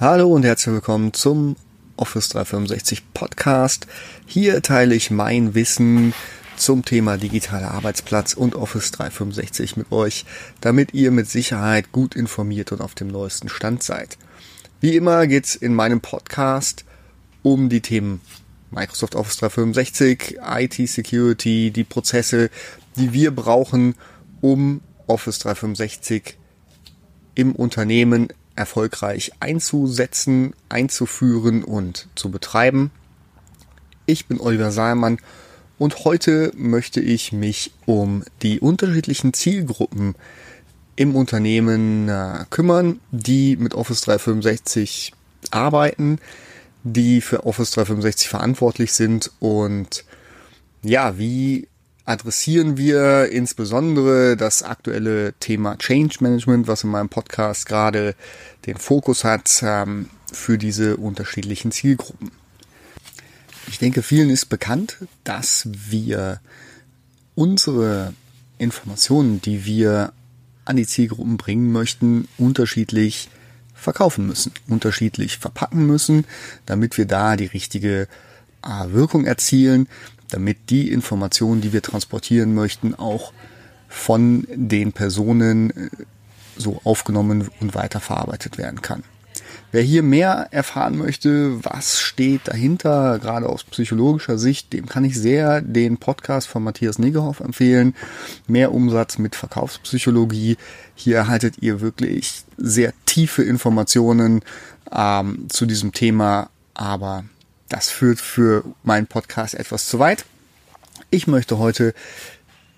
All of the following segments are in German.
Hallo und herzlich willkommen zum Office 365 Podcast. Hier teile ich mein Wissen zum Thema digitaler Arbeitsplatz und Office 365 mit euch, damit ihr mit Sicherheit gut informiert und auf dem neuesten Stand seid. Wie immer geht's in meinem Podcast um die Themen Microsoft Office 365, IT Security, die Prozesse, die wir brauchen, um Office 365 im Unternehmen erfolgreich einzusetzen, einzuführen und zu betreiben. Ich bin Oliver Saalmann und heute möchte ich mich um die unterschiedlichen Zielgruppen im Unternehmen äh, kümmern, die mit Office 365 arbeiten, die für Office 365 verantwortlich sind und ja, wie adressieren wir insbesondere das aktuelle Thema Change Management, was in meinem Podcast gerade den Fokus hat ähm, für diese unterschiedlichen Zielgruppen. Ich denke, vielen ist bekannt, dass wir unsere Informationen, die wir an die Zielgruppen bringen möchten, unterschiedlich verkaufen müssen, unterschiedlich verpacken müssen, damit wir da die richtige äh, Wirkung erzielen, damit die Informationen, die wir transportieren möchten, auch von den Personen äh, so aufgenommen und weiterverarbeitet werden kann. Wer hier mehr erfahren möchte, was steht dahinter, gerade aus psychologischer Sicht, dem kann ich sehr den Podcast von Matthias Negehoff empfehlen. Mehr Umsatz mit Verkaufspsychologie. Hier erhaltet ihr wirklich sehr tiefe Informationen ähm, zu diesem Thema, aber das führt für meinen Podcast etwas zu weit. Ich möchte heute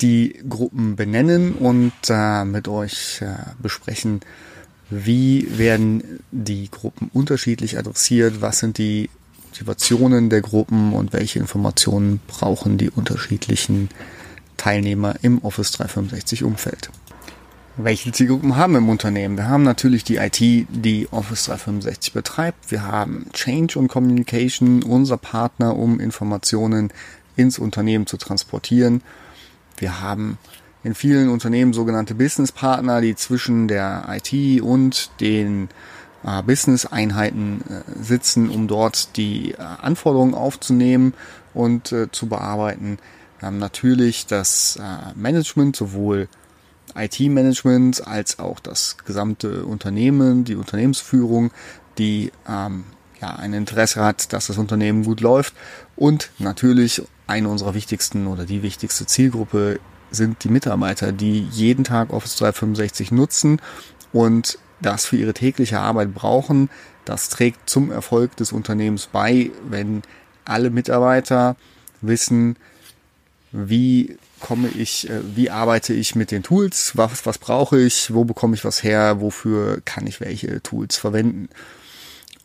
die Gruppen benennen und äh, mit euch äh, besprechen, wie werden die Gruppen unterschiedlich adressiert, was sind die Motivationen der Gruppen und welche Informationen brauchen die unterschiedlichen Teilnehmer im Office 365 Umfeld. Welche Zielgruppen haben wir im Unternehmen? Wir haben natürlich die IT, die Office 365 betreibt. Wir haben Change und Communication, unser Partner, um Informationen ins Unternehmen zu transportieren. Wir haben in vielen Unternehmen sogenannte Business-Partner, die zwischen der IT und den äh, Business-Einheiten äh, sitzen, um dort die äh, Anforderungen aufzunehmen und äh, zu bearbeiten. Wir haben natürlich das äh, Management, sowohl IT-Management als auch das gesamte Unternehmen, die Unternehmensführung, die ähm, ja, ein Interesse hat, dass das Unternehmen gut läuft. Und natürlich eine unserer wichtigsten oder die wichtigste Zielgruppe sind die Mitarbeiter, die jeden Tag Office 365 nutzen und das für ihre tägliche Arbeit brauchen. Das trägt zum Erfolg des Unternehmens bei, wenn alle Mitarbeiter wissen, wie komme ich, äh, wie arbeite ich mit den Tools, was, was brauche ich, wo bekomme ich was her, wofür kann ich welche Tools verwenden.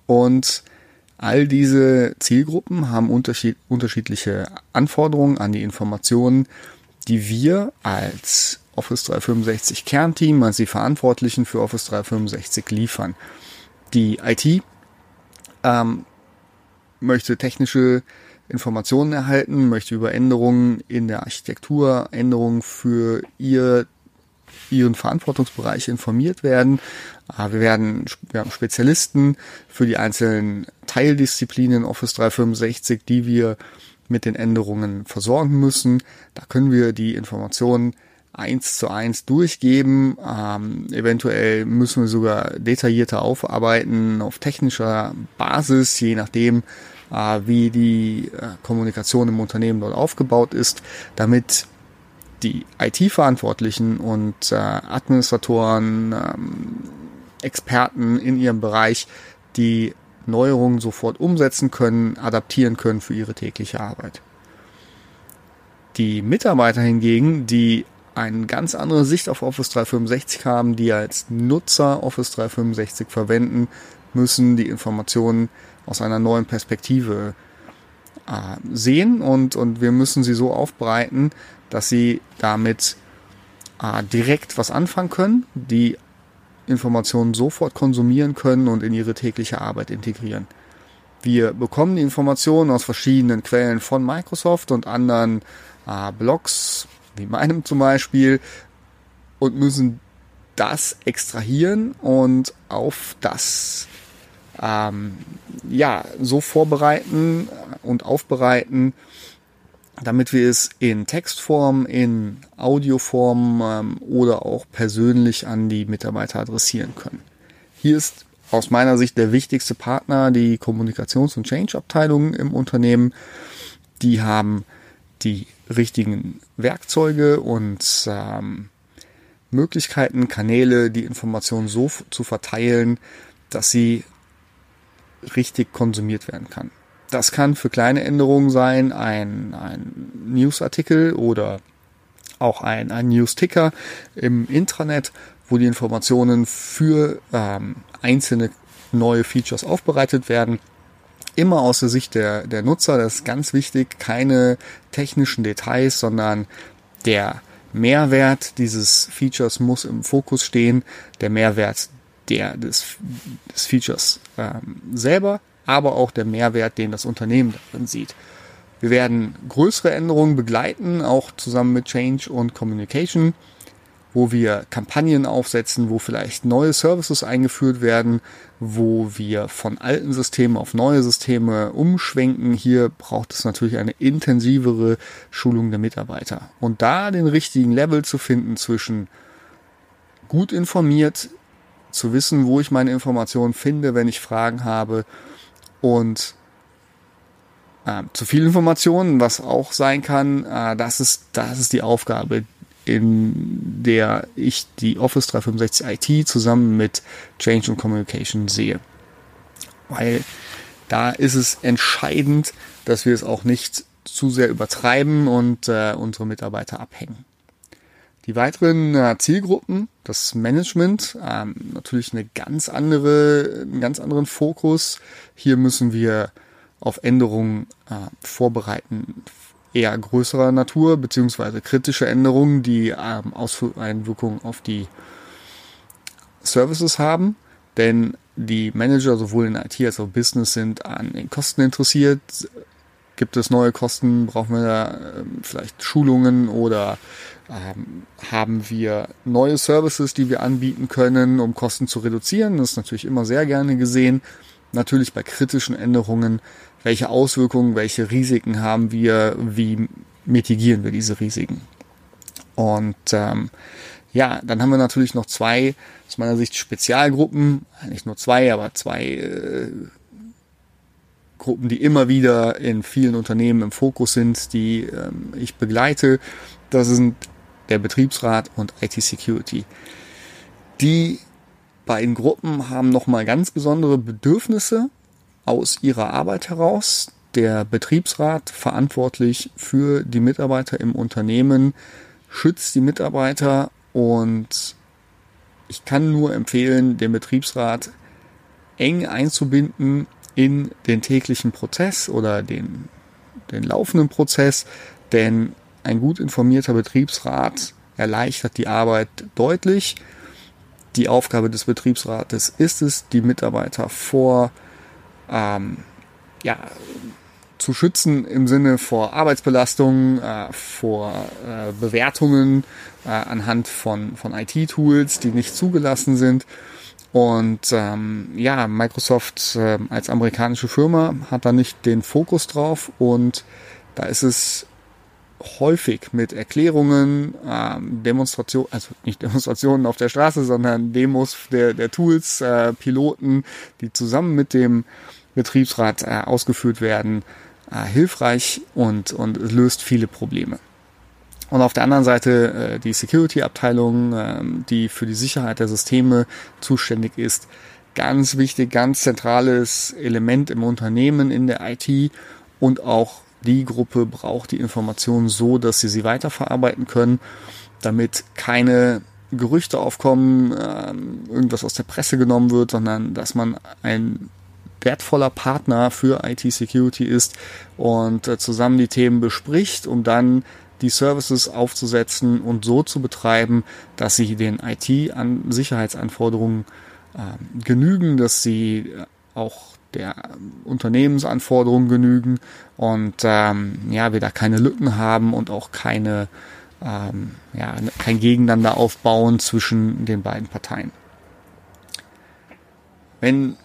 Und all diese Zielgruppen haben unterschied, unterschiedliche Anforderungen an die Informationen, die wir als Office 365 Kernteam, als die Verantwortlichen für Office 365 liefern. Die IT ähm, möchte technische Informationen erhalten, möchte über Änderungen in der Architektur, Änderungen für ihr, ihren Verantwortungsbereich informiert werden. Ah, wir werden wir haben Spezialisten für die einzelnen Teildisziplinen Office 365, die wir mit den Änderungen versorgen müssen. Da können wir die Informationen eins zu eins durchgeben. Ähm, eventuell müssen wir sogar detaillierter aufarbeiten auf technischer Basis, je nachdem, wie die äh, Kommunikation im Unternehmen dort aufgebaut ist, damit die IT-Verantwortlichen und äh, Administratoren, ähm, Experten in ihrem Bereich die Neuerungen sofort umsetzen können, adaptieren können für ihre tägliche Arbeit. Die Mitarbeiter hingegen, die eine ganz andere Sicht auf Office 365 haben, die als Nutzer Office 365 verwenden, müssen die Informationen aus einer neuen Perspektive äh, sehen und, und wir müssen sie so aufbereiten, dass sie damit äh, direkt was anfangen können, die Informationen sofort konsumieren können und in ihre tägliche Arbeit integrieren. Wir bekommen die Informationen aus verschiedenen Quellen von Microsoft und anderen äh, Blogs, wie meinem zum Beispiel, und müssen das extrahieren und auf das ähm, ja, so vorbereiten und aufbereiten, damit wir es in Textform, in Audioform ähm, oder auch persönlich an die Mitarbeiter adressieren können. Hier ist aus meiner Sicht der wichtigste Partner die Kommunikations- und Change-Abteilung im Unternehmen. Die haben die richtigen Werkzeuge und ähm, Möglichkeiten, Kanäle, die Informationen so zu verteilen, dass sie richtig konsumiert werden kann. Das kann für kleine Änderungen sein, ein, ein Newsartikel oder auch ein, ein News-Ticker im Intranet, wo die Informationen für ähm, einzelne neue Features aufbereitet werden. Immer aus der Sicht der, der Nutzer, das ist ganz wichtig, keine technischen Details, sondern der Mehrwert dieses Features muss im Fokus stehen, der Mehrwert der des, des Features ähm, selber, aber auch der Mehrwert, den das Unternehmen darin sieht. Wir werden größere Änderungen begleiten, auch zusammen mit Change und Communication, wo wir Kampagnen aufsetzen, wo vielleicht neue Services eingeführt werden, wo wir von alten Systemen auf neue Systeme umschwenken. Hier braucht es natürlich eine intensivere Schulung der Mitarbeiter. Und da den richtigen Level zu finden zwischen gut informiert, zu wissen, wo ich meine Informationen finde, wenn ich Fragen habe und äh, zu viel Informationen, was auch sein kann, äh, das ist, das ist die Aufgabe, in der ich die Office 365 IT zusammen mit Change und Communication sehe. Weil da ist es entscheidend, dass wir es auch nicht zu sehr übertreiben und äh, unsere Mitarbeiter abhängen. Die weiteren äh, Zielgruppen, das Management, ähm, natürlich eine ganz andere, einen ganz anderen Fokus. Hier müssen wir auf Änderungen äh, vorbereiten, eher größerer Natur, beziehungsweise kritische Änderungen, die ähm, Auswirkungen auf die Services haben. Denn die Manager sowohl in IT als auch Business sind an den Kosten interessiert. Gibt es neue Kosten? Brauchen wir da äh, vielleicht Schulungen oder ähm, haben wir neue Services, die wir anbieten können, um Kosten zu reduzieren? Das ist natürlich immer sehr gerne gesehen. Natürlich bei kritischen Änderungen welche Auswirkungen, welche Risiken haben wir, wie mitigieren wir diese Risiken. Und ähm, ja, dann haben wir natürlich noch zwei, aus meiner Sicht, Spezialgruppen, nicht nur zwei, aber zwei äh, Gruppen, die immer wieder in vielen Unternehmen im Fokus sind, die ähm, ich begleite. Das sind der Betriebsrat und IT Security. Die beiden Gruppen haben nochmal ganz besondere Bedürfnisse aus ihrer Arbeit heraus. Der Betriebsrat verantwortlich für die Mitarbeiter im Unternehmen schützt die Mitarbeiter und ich kann nur empfehlen, den Betriebsrat eng einzubinden in den täglichen Prozess oder den, den laufenden Prozess, denn ein gut informierter Betriebsrat erleichtert die Arbeit deutlich. Die Aufgabe des Betriebsrates ist es, die Mitarbeiter vor ähm, ja, zu schützen im Sinne vor Arbeitsbelastung, äh, vor äh, Bewertungen äh, anhand von, von IT-Tools, die nicht zugelassen sind. Und ähm, ja, Microsoft äh, als amerikanische Firma hat da nicht den Fokus drauf und da ist es häufig mit Erklärungen, ähm, Demonstrationen, also nicht Demonstrationen auf der Straße, sondern Demos der, der Tools, äh, Piloten, die zusammen mit dem Betriebsrat äh, ausgeführt werden, äh, hilfreich und, und löst viele Probleme. Und auf der anderen Seite äh, die Security-Abteilung, äh, die für die Sicherheit der Systeme zuständig ist. Ganz wichtig, ganz zentrales Element im Unternehmen, in der IT und auch die Gruppe braucht die Informationen so, dass sie sie weiterverarbeiten können, damit keine Gerüchte aufkommen, äh, irgendwas aus der Presse genommen wird, sondern dass man ein wertvoller Partner für IT-Security ist und äh, zusammen die Themen bespricht, um dann die Services aufzusetzen und so zu betreiben, dass sie den IT-Sicherheitsanforderungen äh, genügen, dass sie äh, auch der Unternehmensanforderungen genügen und ähm, ja, wir da keine Lücken haben und auch keine ähm, ja, kein Gegeneinander aufbauen zwischen den beiden Parteien. Wenn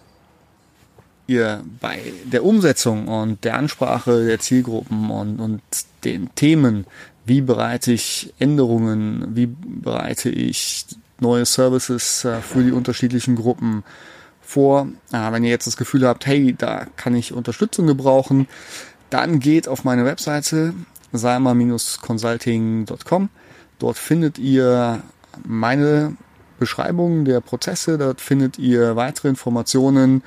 ihr bei der Umsetzung und der Ansprache der Zielgruppen und, und den Themen, wie bereite ich Änderungen, wie bereite ich neue Services äh, für die unterschiedlichen Gruppen vor. Äh, wenn ihr jetzt das Gefühl habt, hey, da kann ich Unterstützung gebrauchen, dann geht auf meine Webseite salma-consulting.com. Dort findet ihr meine Beschreibung der Prozesse, dort findet ihr weitere Informationen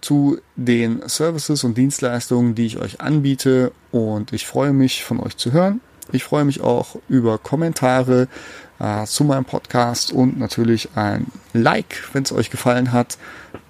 zu den Services und Dienstleistungen, die ich euch anbiete und ich freue mich von euch zu hören. Ich freue mich auch über Kommentare äh, zu meinem Podcast und natürlich ein Like, wenn es euch gefallen hat